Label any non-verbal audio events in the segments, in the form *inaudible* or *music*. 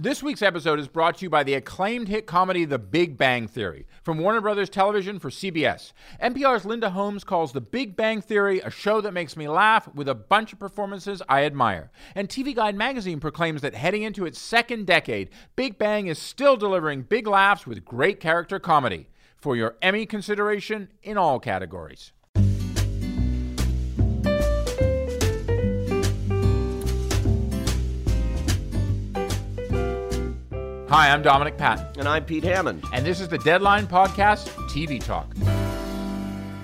This week's episode is brought to you by the acclaimed hit comedy The Big Bang Theory from Warner Brothers Television for CBS. NPR's Linda Holmes calls The Big Bang Theory a show that makes me laugh with a bunch of performances I admire. And TV Guide magazine proclaims that heading into its second decade, Big Bang is still delivering big laughs with great character comedy. For your Emmy consideration in all categories. Hi, I'm Dominic Patten, And I'm Pete Hammond. and this is the Deadline Podcast TV Talk.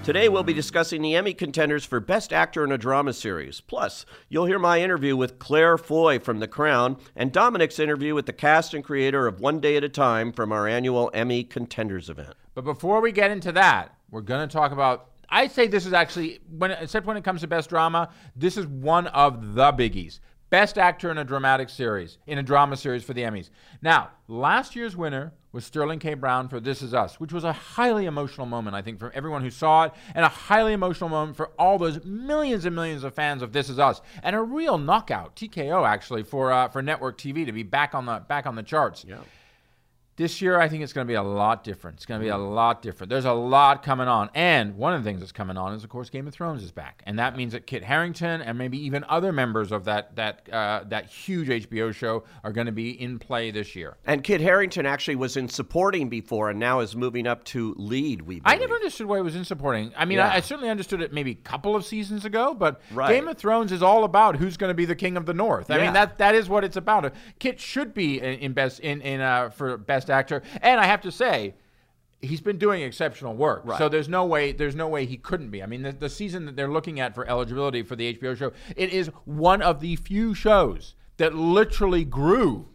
Today we'll be discussing the Emmy contenders for Best Actor in a Drama Series. Plus, you'll hear my interview with Claire Foy from The Crown and Dominic's interview with the cast and creator of One Day at a Time from our annual Emmy Contenders event. But before we get into that, we're going to talk about. I say this is actually, when except when it comes to best drama, this is one of the biggies. Best actor in a dramatic series, in a drama series for the Emmys. Now, last year's winner was Sterling K. Brown for This Is Us, which was a highly emotional moment, I think, for everyone who saw it, and a highly emotional moment for all those millions and millions of fans of This Is Us, and a real knockout, TKO actually, for uh, for network TV to be back on the back on the charts. Yeah. This year, I think it's going to be a lot different. It's going to be a lot different. There's a lot coming on. And one of the things that's coming on is, of course, Game of Thrones is back. And that means that Kit Harington and maybe even other members of that, that, uh, that huge HBO show are going to be in play this year. And Kit Harington actually was in supporting before and now is moving up to lead, we I never understood why it was in supporting. I mean, Yeah. I, I certainly understood it maybe a couple of seasons ago, but Right. Game of Thrones is all about who's going to be the king of the North. I Yeah. mean, that that is what it's about. Kit should be in, in best in in uh, for best actor, and I have to say. He's been doing exceptional work, Right. so there's no way there's no way he couldn't be. I mean, the, the season that they're looking at for eligibility for the HBO show, it is one of the few shows that literally grew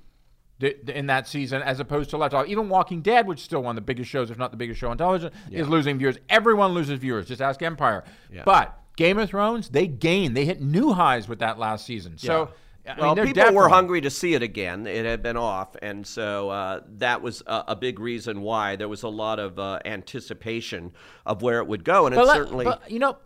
in that season as opposed to left off. Even Walking Dead, which is still one of the biggest shows, if not the biggest show on television, is losing viewers. Everyone loses viewers. Just ask Empire. But Game of Thrones, they gained. They hit new highs with that last season. So, I well, they're people were hungry to see it again. It had been off, and so uh, that was a, a big reason why there was a lot of uh, anticipation of where it would go, and it But, let- certainly. but, you know,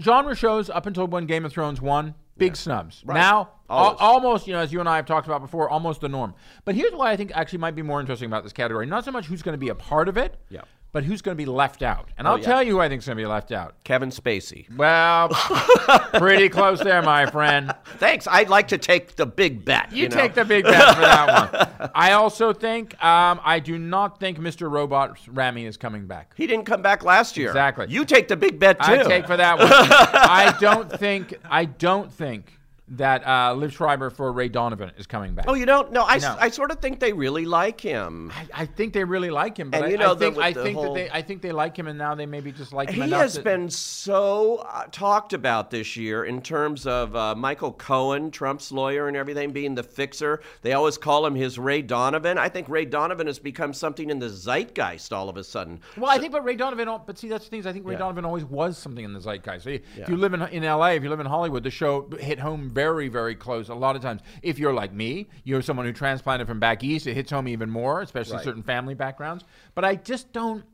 genre shows up until when Game of Thrones won, big snubs. Right. Now, al- almost, you know, as you and I have talked about before, almost the norm. But here's why I think actually might be more interesting about this category. Not so much who's going to be a part of it, Yeah. But who's going to be left out. And I'll yeah. tell you who I think is going to be left out. Kevin Spacey. Well, *laughs* pretty close there, my friend. Thanks. I'd like to take the big bet. You, You, know? take the big bet for that one. *laughs* I also think, um, I do not think Mr. Robot Rami is coming back. He didn't come back last year. Exactly. You take the big bet too. I take for that one. *laughs* I don't think. I don't think that uh, Liev Schreiber for Ray Donovan is coming back. Oh, you don't? No, I, s- No. I sort of think they really like him. I, I think they really like him, but And I, you know, I the- think with I think whole- that they I think they like him, and now they maybe just like him He has that- been so uh, talked about this year in terms of uh, Michael Cohen, Trump's lawyer, and everything being the fixer. They always call him his Ray Donovan. I think Ray Donovan has become something in the zeitgeist all of a sudden. Well, I think, but Ray Donovan. But see, that's the thing. is I think Ray Donovan always was something in the zeitgeist. So If you live in in L.A., if you live in Hollywood, the show hit home very, very close. A lot of times, if you're like me, you're someone who transplanted from back east, it hits home even more, especially Right. certain family backgrounds. But I just don't.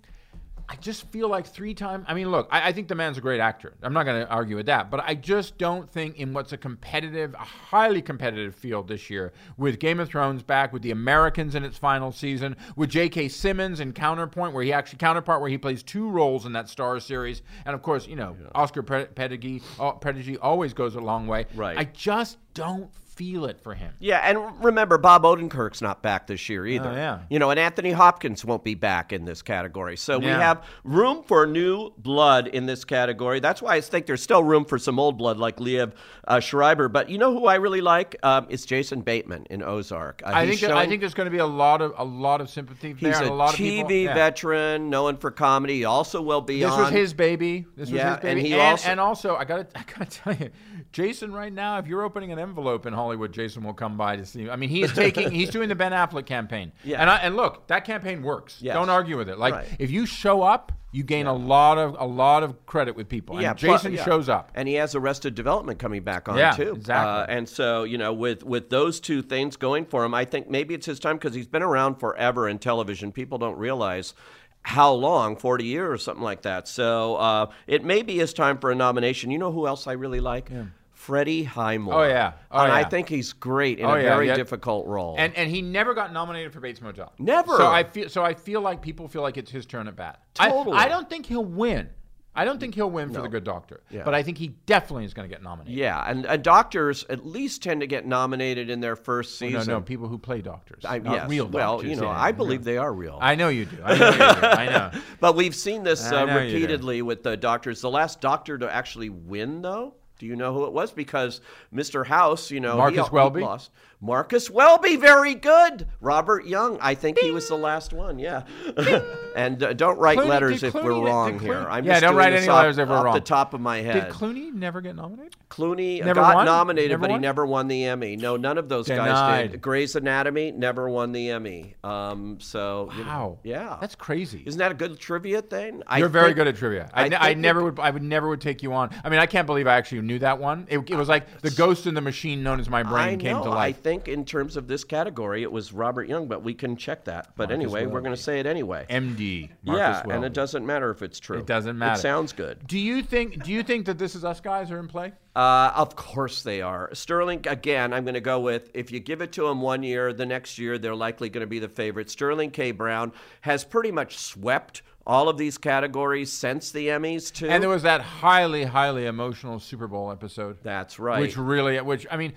I just feel like three times. I mean, look, I, I think the man's a great actor. I'm not going to argue with that. But I just don't think in what's a competitive, a highly competitive field this year, with Game of Thrones back, with the Americans in its final season, with J.K. Simmons in Counterpoint, where he actually Counterpart, where he plays two roles in that Star series, and of course, you know, Oscar Pre- Pedigree, uh, Pedigree always goes a long way. Right. I just don't feel it for him. Yeah, and remember, Bob Odenkirk's not back this year either. Oh, yeah. You know, and Anthony Hopkins won't be back in this category. So we have room for new blood in this category. That's why I think there's still room for some old blood like Liev uh, Schreiber. But you know who I really like? Um, is Jason Bateman in Ozark. Uh, I think I think there's going to be a lot of a lot of sympathy there. He's and a, a lot TV of people, yeah. veteran, known for comedy. He also will be This on. was his baby. This was his baby. and he and, also- and also, I gotta, *laughs* I gotta tell you, Jason, right now, if you're opening an envelope in Hollywood. Hollywood, Jason will come by to see. I mean, he is taking, *laughs* he's doing the Ben Affleck campaign. Yeah. And I, and look, that campaign works. Yes. Don't argue with it. Like Right. if you show up, you gain a lot of a lot of credit with people. And Yeah, Jason yeah. shows up. and he has Arrested Development coming back on Yeah, too. exactly. Uh, and so you know, with with those two things going for him, I think maybe it's his time because he's been around forever in television. People don't realize how long 40 years or something like that so uh, it may be his time for a nomination you know who else i really like freddie highmore Oh, yeah. Oh, and i think he's great in Oh, a yeah, very yeah. difficult role And and he never got nominated for Bates Motel. Never. So I feel so I feel like people feel like it's his turn at bat. I- Totally. I, don't think he'll win. I don't think he'll win for the Good Doctor. Yeah. But I think he definitely is going to get nominated. yeah and, and doctors at least tend to get nominated in their first No, season no, no, people who play doctors, I, not yes. real well doctors. you know yeah, i yeah. believe they are real I know you do. I know you do. I know. *laughs* But we've seen this uh, know you do. repeatedly with the doctors. The last doctor to actually win, though, do you know who it was? Because Mr. House, you know, he- Marcus Welby? lost. Marcus Welby, very good. Robert Young, I think he was the last one. Yeah. *laughs* and uh, don't write Clooney- letters if Clooney- we're wrong Clooney- here. I'm Yeah, just don't write any off, letters if we're off the top of my head. Did Clooney never get nominated? Clooney Never got won? nominated, Never but he never won the Emmy. No, none of those guys Denied. did. Grey's Anatomy never won the Emmy. Um, so you know, Wow. yeah, That's crazy. isn't that a good trivia thing? You're very think- good at trivia. I, I I never that- would. I would never would take you on. I mean, I can't believe I actually knew that one. It, it was like the ghost in the machine, known as my brain, I came know. to I life. Think in terms of this category, it was Robert Young, but we can check that. But anyway, we're going to say it anyway. MD. Marcus yeah, and it doesn't matter if it's true. It doesn't matter. It sounds good. Do you think? Do you think that this is us guys are in play? Uh, of course they are. Sterling, again, I'm going to go with if you give it to them one year, the next year they're likely going to be the favorite. Sterling K. Brown has pretty much swept all of these categories since the Emmys, too. And there was that highly, highly emotional Super Bowl episode. That's right. Which really, which I mean,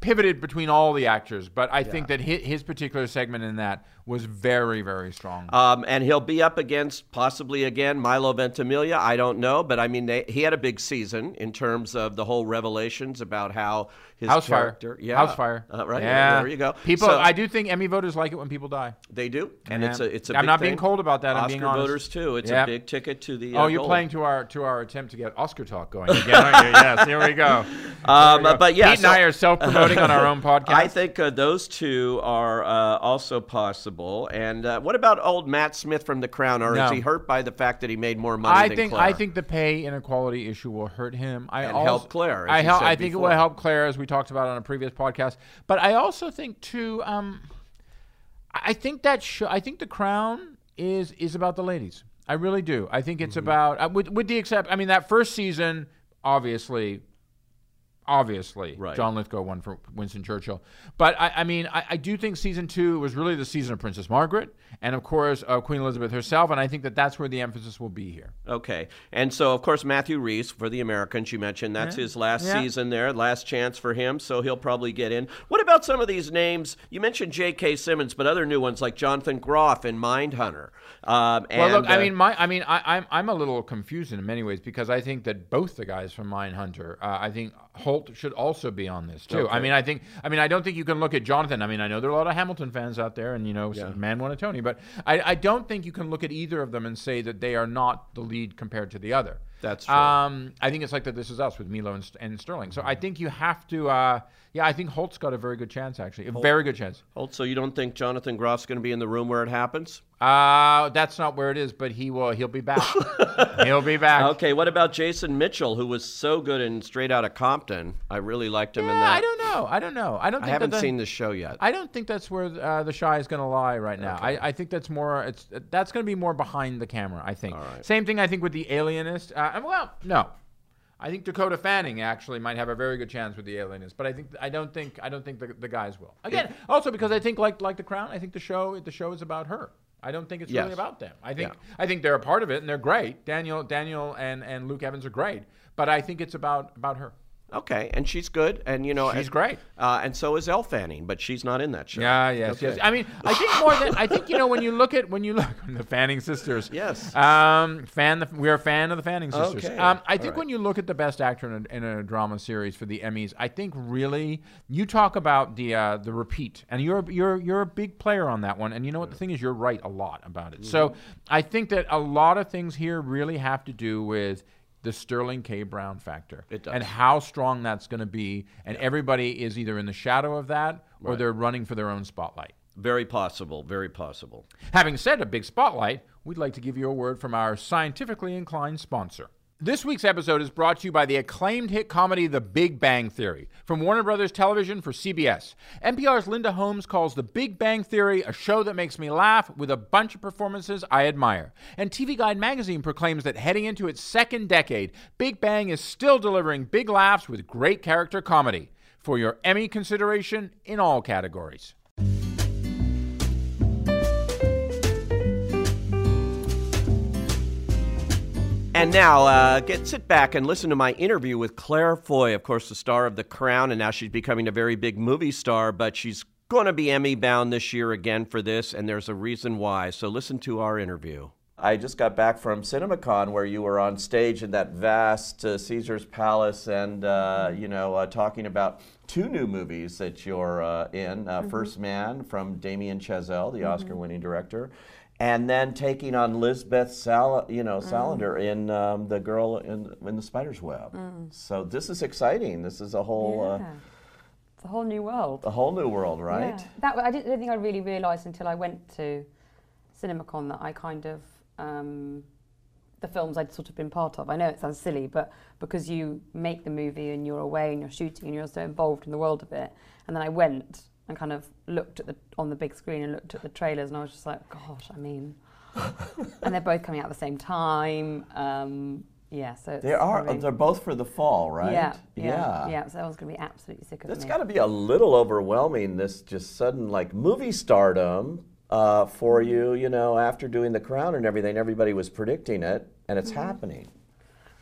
pivoted between all the actors, but I think that his, his particular segment in that was very, very strong. Um, and he'll be up against possibly again Milo Ventimiglia. I don't know, but I mean they, he had a big season in terms of the whole revelations about how his House character. fire. Yeah, House fire. Uh, right. Yeah. There you go. People, So, I do think Emmy voters like it when people die. they do, and And it's a it's a. I'm big not being thing. cold about that, I'm Oscar being honest. voters too. It's Yeah. a big ticket to the. Uh, Oh, you're gold. playing to our to our attempt to get Oscar talk going again, aren't you? Yes, here we go. *laughs* Um, we go. but yeah, Pete and I are self-promoting on our own *laughs* podcast. I think uh, those two are uh, also possible. And uh, what about old Matt Smith from The Crown? Or No. is he hurt by the fact that he made more money I than think Claire? I think the pay inequality issue will hurt him. I And also, help Claire, I hel- I think it will help Claire, as we talked about on a previous podcast. But I also think too. Um, I I think that show. I think the Crown is is about the ladies. I really do. I think it's Mm-hmm. about uh, with with the except. I mean, that first season, obviously. Obviously, Right. John Lithgow won for Winston Churchill, but I, I mean, I, I do think season two was really the season of Princess Margaret, and of course uh, Queen Elizabeth herself, and I think that that's where the emphasis will be here. Okay. And so, of course, Matthew Rhys for the Americans, you mentioned that's his last Yeah. season there, last chance for him, so he'll probably get in. What about some of these names? You mentioned J.K. Simmons, but other new ones like Jonathan Groff in Mindhunter. Um, and, Well, look, I uh, mean, my, I mean, I, I'm, I'm a little confused in many ways because I think that both the guys from Mindhunter, uh, I think Holt should also be on this too. I mean, I think, I mean, I don't think you can look at Jonathan. I mean, I know there are a lot of Hamilton fans out there, and you know, man won a Tony, but I, I don't think you can look at either of them and say that they are not the lead compared to the other. That's true. Um, I think it's like that. This is us with Milo and, and Sterling. So I think you have to. Uh, yeah, I think Holt's got a very good chance actually, a very good chance. Holt, so you don't think Jonathan Groff's going to be in the room where it happens? Uh, that's not where it is, but he will. He'll be back. *laughs* he'll be back. Okay, what about Jason Mitchell, who was so good in Straight Outta Compton? I really liked him in that. I don't know. I don't know. I don't. Think I haven't that the, seen this show yet. I don't think that's where uh, the shy is going to lie right now. I, I think that's more. It's that's going to be more behind the camera. I think. All right. Same thing. I think with the Alienist. Uh, well, no. I think Dakota Fanning actually might have a very good chance with the Alienist, but I think I don't think I don't think the, the guys will. Again, also because I think like like the Crown, I think the show the show is about her. I don't think it's Yes. really about them. I think Yeah. I think they're a part of it and they're great. Daniel Daniel and, and Luke Evans are great, but I think it's about about her. Okay, and she's good, and you know She's and- great. Uh, and so is Elle Fanning, but she's not in that show. Yeah, yes, yes. I mean, I think more than I think you know when you look at when you look *laughs* the Fanning sisters. Yes. Um, fan the we're a fan of the Fanning sisters. Okay, Um, I think right. when you look at the best actor in a, in a drama series for the Emmys, I think really you talk about the uh, the repeat, and you're you're you're a big player on that one. And you know what the thing is, you're right a lot about it. So Mm-hmm. I think that a lot of things here really have to do with. The Sterling K. Brown factor. It does. And how strong that's going to be. And everybody is either in the shadow of that or Right. they're running for their own spotlight. Very possible. Very possible. Having said a big spotlight, we'd like to give you a word from our scientifically inclined sponsor. This week's episode is brought to you by the acclaimed hit comedy The Big Bang Theory from Warner Brothers Television for CBS. NPR's Linda Holmes calls The Big Bang Theory a show that makes me laugh with a bunch of performances I admire. And TV Guide magazine proclaims that heading into its second decade, Big Bang is still delivering big laughs with great character comedy. For your Emmy consideration in all categories. And now, uh, get sit back and listen to my interview with Claire Foy, of course, the star of The Crown, and now she's becoming a very big movie star. But she's going to be Emmy bound this year again for this, and there's a reason why. So listen to our interview. I just got back from CinemaCon, where you were on stage in that vast uh, Caesar's Palace, and uh, you know, uh, talking about two new movies that you're uh, in. Uh, First Man from Damien Chazelle, the Oscar-winning director, and then taking on Lisbeth Sal, you know, Salander in um, the girl in, in the Spider's Web. So this is exciting. This is a whole uh, Yeah. It's a whole new world. a whole new world, right? Yeah. That I didn't, I think I really realised until I went to CinemaCon that I kind of um, the films I'd sort of been part of. I know it sounds silly, but because you make the movie and you're away and you're shooting and you're so involved in the world of it, and then I went and kind of looked at the on the big screen and looked at the trailers, and I was just like, gosh, I mean, *laughs* and they're both coming out at the same time. Um, yeah, so it's They are. They're both for the fall, right? Yeah, yeah, yeah. So I was going to be absolutely sick of That's me. got to be a little overwhelming. This just sudden like movie stardom uh, for Mm-hmm. you. You know, after doing The Crown and everything, everybody was predicting it, and it's Mm-hmm. happening.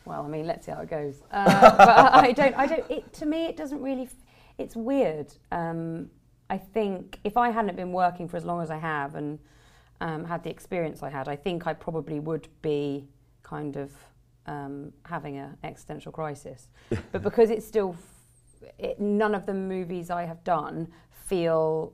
Well, I mean, let's see how it goes. Uh, *laughs* but I don't. I don't. It, to me, it doesn't really. f- It's weird. Um, I think if I hadn't been working for as long as I have and um, had the experience I had, I think I probably would be kind of um, having an existential crisis. *laughs* but because it's still, f- it, none of the movies I have done feel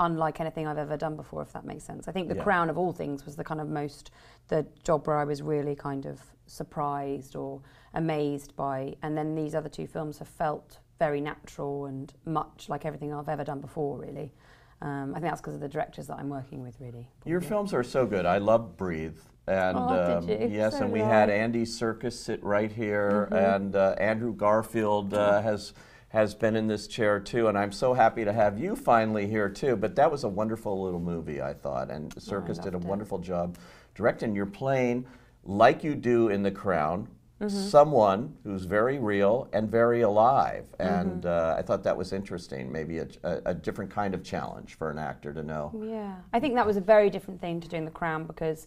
unlike anything I've ever done before, if that makes sense. I think The Yeah. Crown of all things was the kind of most, the job where I was really kind of surprised or amazed by. And then these other two films have felt very natural and much like everything I've ever done before, really. Um, I think that's because of the directors that I'm working with, really. Your films are so good. I love Breathe. And Oh, um, yes, So and we had Andy Serkis sit right here, Mm-hmm. and uh, Andrew Garfield uh, has has been in this chair too. And I'm so happy to have you finally here too. But that was a wonderful little movie, I thought, and Serkis did a it. wonderful job directing. You're playing like you do in The Crown. Mm-hmm. Someone who's very real and very alive, Mm-hmm. and uh, I thought that was interesting. Maybe a, a, a different kind of challenge for an actor to know. Yeah, I think that was a very different thing to doing The Crown because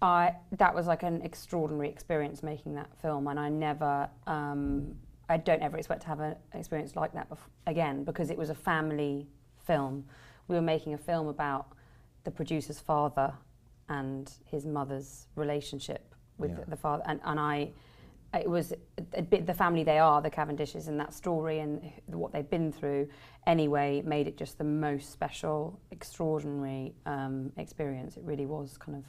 I that was like an extraordinary experience making that film, and I never, um, I don't ever expect to have an experience like that again because it was a family film. We were making a film about the producer's father and his mother's relationship with Yeah. the, the father, and, and I. It was a bit the family they are, the Cavendishes, in that story and what they've been through. Anyway, made it just the most special, extraordinary um, experience. It really was kind of.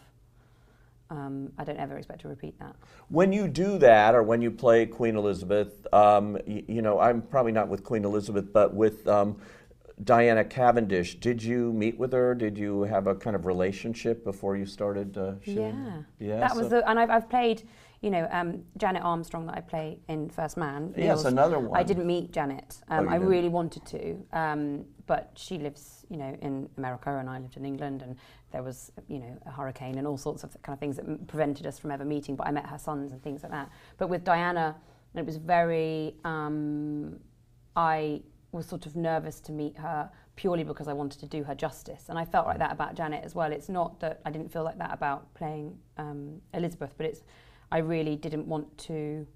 Um, I don't ever expect to repeat that. When you do that, or when you play Queen Elizabeth, um, y- you know, I'm probably not with Queen Elizabeth, but with um, Diana Cavendish. Did you meet with her? Did you have a kind of relationship before you started uh? Yeah, Yeah, that was so- the, and I've, I've played, you know, um, Janet Armstrong that I play in First Man. Yes, another one. I didn't meet Janet. Um, you I didn't? really wanted to, um, but she lives, you know, in America, and I lived in England, and there was, you know, a hurricane and all sorts of kind of things that prevented us from ever meeting. But I met her sons and things like that. But with Diana, it was very. Um, I was sort of nervous to meet her purely because I wanted to do her justice. And I felt like that about Janet as well. It's not that I didn't feel like that about playing um, Elizabeth, but it's I really didn't want to.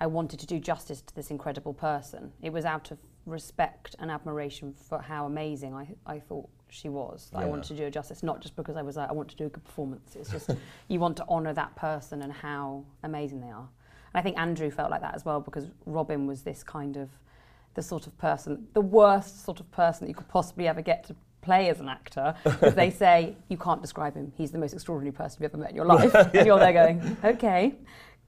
I wanted to do justice to this incredible person. It was out of respect and admiration for how amazing I, I thought she was. that I wanted to do her justice, not just because I was like, I want to do a good performance. It's just *laughs* you want to honour that person and how amazing they are. And I think Andrew felt like that as well because Robin was this kind of the sort of person, the worst sort of person that you could possibly ever get to play as an actor. Because they *laughs* say you can't describe him. He's the most extraordinary person you've ever met in your life. *laughs* And you're there going, okay,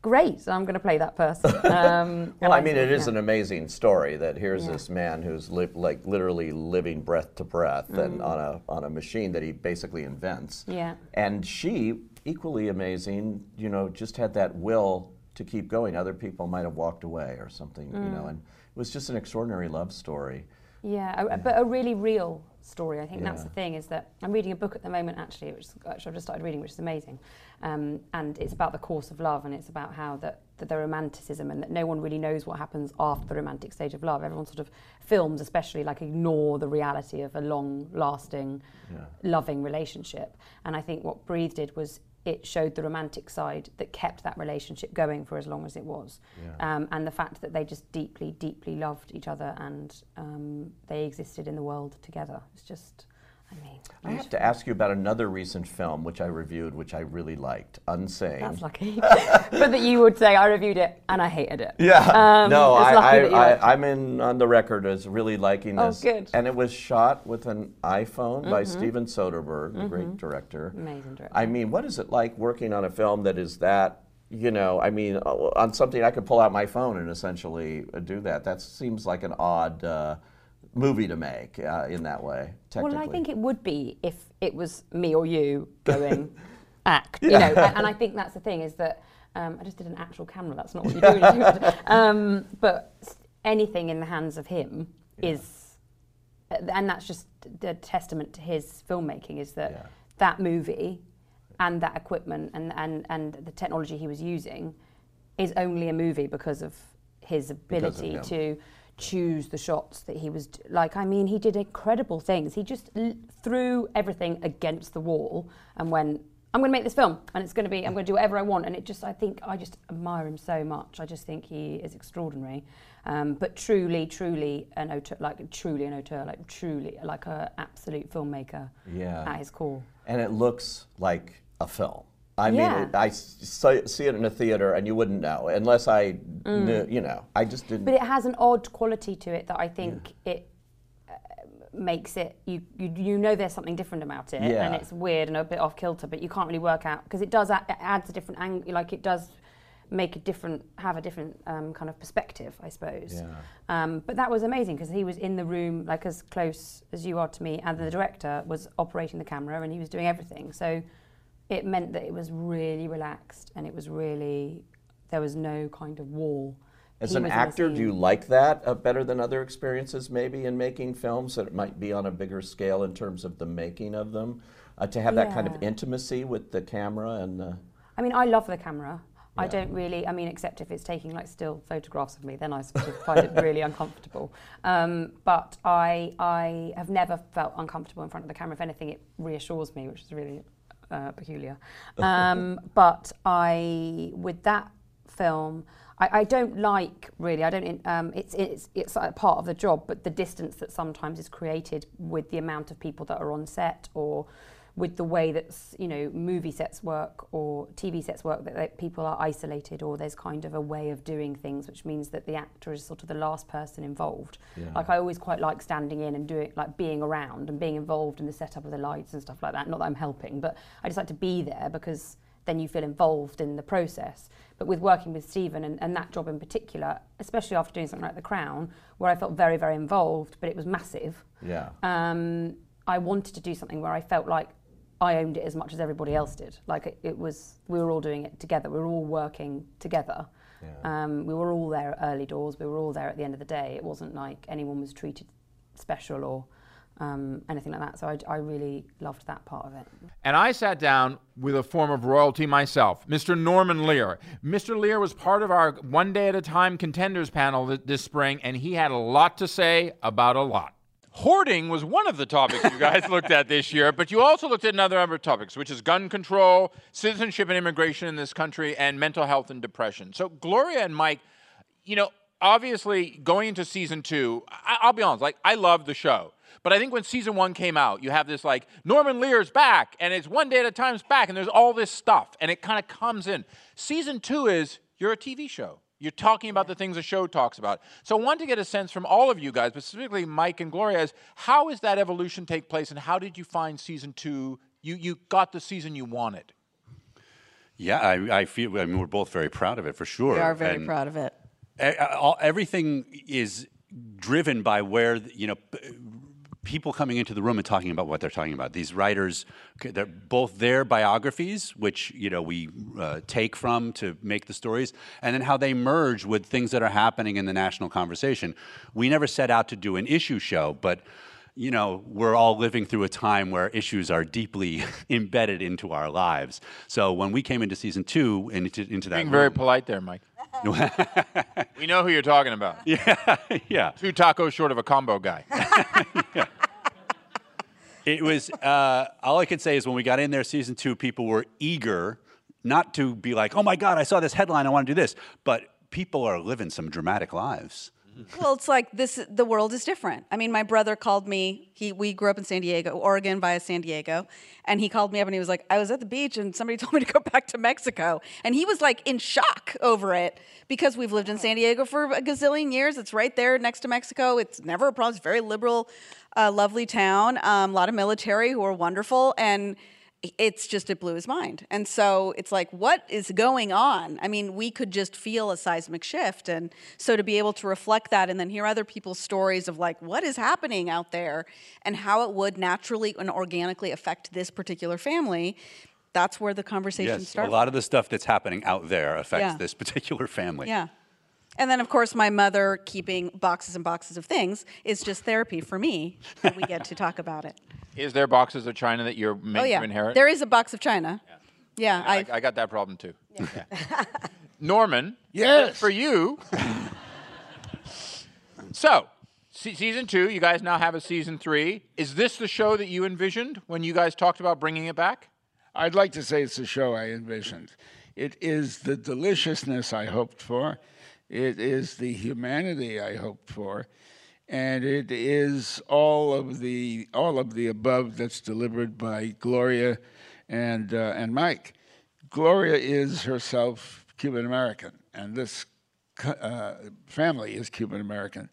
great, I'm going to play that person. *laughs* Um, Well, and I mean, it is yeah. an amazing story that here's Yeah. this man who's li- like literally living breath to breath and on a on a machine that he basically invents. Mm. Yeah. And she, equally amazing, you know, just had that will to keep going. Other people might have walked away or something, you Mm. know, and it was just an extraordinary love story. Yeah, a, but a really real story. I think that's the thing is that I'm reading a book at the moment actually, which, which I've just started reading, which is amazing. Um, and it's about the course of love, and it's about how that, that the romanticism and that no one really knows what happens after the romantic stage of love. Everyone sort of films, especially like ignore the reality of a long-lasting, loving relationship. And I think what Breathe did was it showed the romantic side that kept that relationship going for as long as it was. Um, and the fact that they just deeply, deeply loved each other and um, they existed in the world together. It's just, I mean, I have to ask you about another recent film which I reviewed, which I really liked, Unsane. that's lucky. *laughs* but that you would say, I reviewed it and I hated it. Yeah. Um, no, I, lucky I, that you liked it. I, I'm in on the record as really liking this. Oh, this. good. And it was shot with an iPhone by Mm-hmm. Steven Soderbergh, the great director. Amazing director. I mean, what is it like working on a film that is that, you know, I mean, uh, on something I could pull out my phone and essentially uh, do that? That seems like an odd uh, movie to make uh, in that way, technically. Well, I think it would be if it was me or you *laughs* going act, you know. a- And I think that's the thing is that um, I just did an actual camera. That's not what you do. *laughs* um, but anything in the hands of him is, uh, and that's just the testament to his filmmaking. Is that Yeah. that movie and that equipment and, and, and the technology he was using is only a movie because of his Because of ability to choose the shots that he was like i mean he did incredible things. He just l- threw everything against the wall and went i'm going to make this film and it's going to be i'm going to do whatever i want. And it just i think i just admire him so much. I just think he is extraordinary. Um, but truly truly an auteur like truly an auteur like truly like a absolute filmmaker Yeah. at his core. And it looks like a film. I Yeah. mean, it, I so- see it in a theater, and you wouldn't know unless I knew. You know, I just didn't. Mm. But it has an odd quality to it that I think it uh, makes it you, you you know there's something different about it Yeah. and it's weird and a bit off kilter but you can't really work out because it does add, it adds a different angle like it does make a different have a different um, kind of perspective I suppose Yeah. um, but that was amazing because he was in the room like as close as you are to me and the director was operating the camera and he was doing everything so it meant that it was really relaxed and it was really there was no kind of wall As He an the actor, do you like that uh, better than other experiences, maybe in making films that it might be on a bigger scale in terms of the making of them? Uh, to have that kind of intimacy with the camera and. Uh, I mean, I love the camera. I don't really, I mean, except if it's taking like still photographs of me, then I sort of find it really *laughs* uncomfortable. Um, but I, I have never felt uncomfortable in front of the camera. If anything, it reassures me, which is really uh, peculiar. Um, *laughs* but I, with that film, I, I don't like really. I don't. Um, it's it's it's a part of the job, but the distance that sometimes is created with the amount of people that are on set or with the way that you know movie sets work or TV sets work that, that people are isolated or there's kind of a way of doing things which means that the actor is sort of the last person involved Yeah. like I always quite like standing in and doing like being around and being involved in the setup of the lights and stuff like that not that I'm helping but I just like to be there because then you feel involved in the process but with working with Steven and, and that job in particular especially after doing something like The Crown where I felt very very involved but it was massive yeah. um, I wanted to do something where I felt like I owned it as much as everybody else did. Like it, it was, we were all doing it together. We were all working together. Yeah. Um, we were all there at early doors. We were all there at the end of the day. It wasn't like anyone was treated special or um, anything like that. So I, I really loved that part of it. And I sat down with a form of royalty myself, Mr. Norman Lear. Mr. Lear was part of our One Day at a Time contenders panel th- this spring, and he had a lot to say about a lot. Hoarding was one of the topics you guys looked at this year, but you also looked at another number of topics, which is gun control, citizenship and immigration in this country, and mental health and depression. So, Gloria and Mike, you know, obviously going into season two, I- I'll be honest, like, I love the show. But I think when season one came out, you have this like Norman Lear's back, and it's one day at a time's back, and there's all this stuff, and it kind of comes in. Season two is you're a TV show. You're talking about the things the show talks about. So I want to get a sense from all of you guys, but specifically Mike and Gloria, is how is that evolution take place, and how did you find season two? You you got the season you wanted. Yeah, I, I feel. I mean, we're both very proud of it for sure. We are very And proud of it. e- uh, everything is driven by where you know p- people coming into the room and talking about what they're talking about. These writers, they're both their biographies, which you know we uh, take from to make the stories, and then how they merge with things that are happening in the national conversation. We never set out to do an issue show, but you know, we're all living through a time where issues are deeply *laughs* embedded into our lives. So when we came into season two and into, into that Being very polite there, Mike. *laughs* we know who you're talking about. *laughs* yeah, yeah. Two tacos short of a combo guy. It was uh, all I could say is when we got in there, season two, people were eager not to be like, "Oh my God, I saw this headline, I want to do this," but people are living some dramatic lives. Well, it's like this. The world is different. I mean, my brother called me. He we grew up in San Diego, Oregon, via San Diego, and he called me up and he was like, "I was at the beach and somebody *laughs* told me to go back to Mexico," and he was like in shock over it because we've lived in San Diego for a gazillion years. It's right there next to Mexico. It's never a problem. It's a very liberal, uh, lovely town. Um, a lot of military who are wonderful and it's just it blew his mind. And so it's like what is going on? I mean we could just feel a seismic shift. And so to be able to reflect that and then hear other people's stories of like what is happening out there and how it would naturally and organically affect this particular family that's where the conversation Yes, a lot of the stuff that's happening out there affects Yeah. this particular family. yeah. And then of course my mother keeping boxes and boxes of things is just therapy for me that we get to talk about it Is there boxes of china that you're meant oh yeah to inherit? there is a box of china yeah, I, I, I got that problem too. Yeah. *laughs* Norman. Yes. For you. so, se- season two, you guys now have a season three. Is this the show that you envisioned when you guys talked about bringing it back? I'd like to say it's the show I envisioned. It is the deliciousness I hoped for. It is the humanity I hoped for, and it is all of the all of the above that's delivered by Gloria and uh, and Mike. Gloria is herself Cuban American, and this uh, family is Cuban American.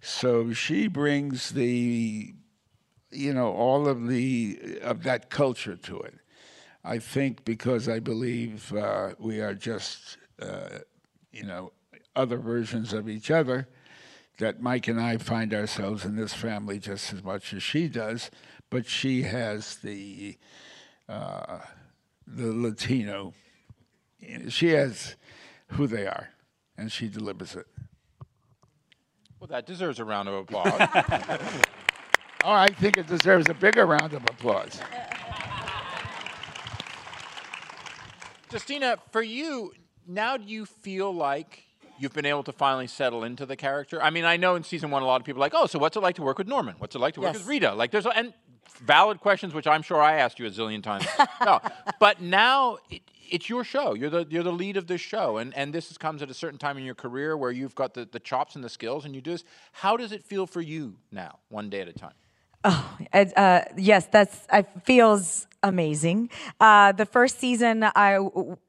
So she brings the you know all of the of that culture to it. I think because I believe uh, we are just uh, you know other versions of each other. That Mike and I find ourselves in this family just as much as she does, but she has the uh, the Latino. She has who they are, and she delivers it. Well, that deserves a round of applause. *laughs* Oh, I think it deserves a bigger round of applause. Justina, for you, now do you feel like you've been able to finally settle into the character? I mean, I know in season one, a lot of people are like, oh, so what's it like to work with Norman? What's it like to work Yes. with Rita? Like, there's, and valid questions, which I'm sure I asked you a zillion times. *laughs* no, but now it, it's your show. You're the, you're the lead of this show. And, and this is- comes at a certain time in your career where you've got the, the chops and the skills and you do this. How does it feel for you now, one day at a time? It, uh, yes, that's it feels amazing. Uh, the first season, I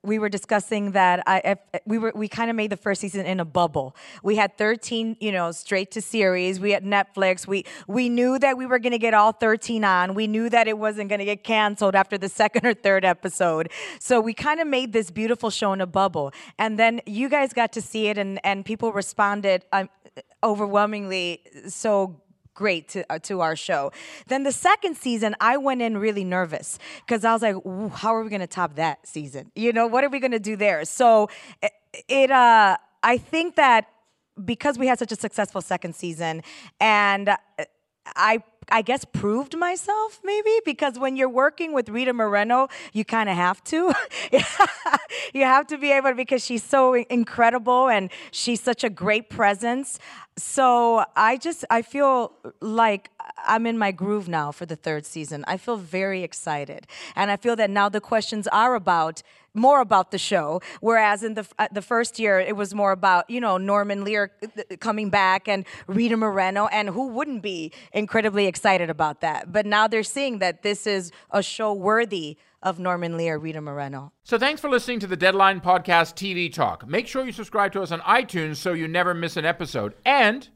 we were discussing that I we were we kind of made the first season in a bubble. We had 13, you know, straight to series. We had Netflix. We we knew that we were going to get all 13 on. We knew that it wasn't going to get canceled after the *laughs* second or third episode. So we kind of made this beautiful show in a bubble. And then you guys got to see it, and and people responded um, overwhelmingly so great to, uh, to our show. Then the second season, I went in really nervous because I was like, how are we going to top that season? You know, what are we going to do there? So it, it uh, I think that because we had such a successful second season and uh, I I guess proved myself maybe because when you're working with Rita Moreno, you kind of have to. *laughs* you have to be able to because she's so incredible and she's such a great presence. So I just I feel like I'm in my groove now for the third season. I feel very excited, and I feel that now the questions are about more about the show, whereas in the uh, the first year it was more about you know Norman Lear uh, coming back and Rita Moreno, and who wouldn't be incredibly excited about that? But now they're seeing that this is a show worthy of Norman Lear, Rita Moreno. So thanks for listening to the Deadline Podcast TV Talk. Make sure you subscribe to us on iTunes so you never miss an episode. And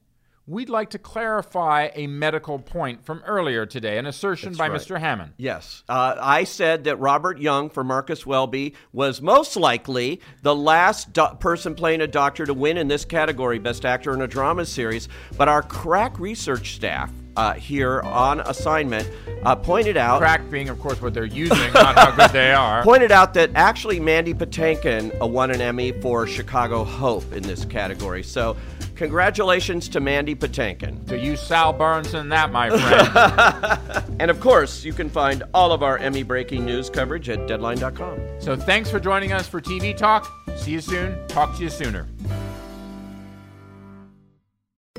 we'd like to clarify a medical point from earlier today, an assertion That's by right. Mr. Hammond. Yes. Uh, I said that Robert Young for Marcus Welby was most likely the last do- person playing a doctor to win in this category, Best Actor in a Drama Series. But our crack research staff uh, here on assignment uh, pointed out. Crack being, of course, what they're using, not how good they are. *laughs* Pointed out that actually Mandy Patinkin uh, won an Emmy for Chicago Hope in this category. So, congratulations to Mandy Patinkin. To you, Sal Burns, and that, my friend. *laughs* And of course, you can find all of our Emmy breaking news coverage at deadline.com. so thanks for joining us for TV Talk. See you soon. Talk to you sooner.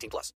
18 plus.